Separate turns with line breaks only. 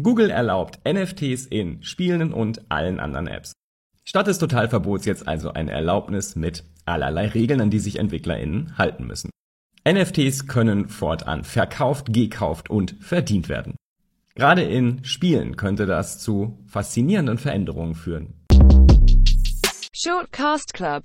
Google erlaubt NFTs in Spielen und allen anderen Apps. Statt des Totalverbots jetzt also eine Erlaubnis mit allerlei Regeln, an die sich EntwicklerInnen halten müssen. NFTs können fortan verkauft, gekauft und verdient werden. Gerade in Spielen könnte das zu faszinierenden Veränderungen führen.
Shortcast Club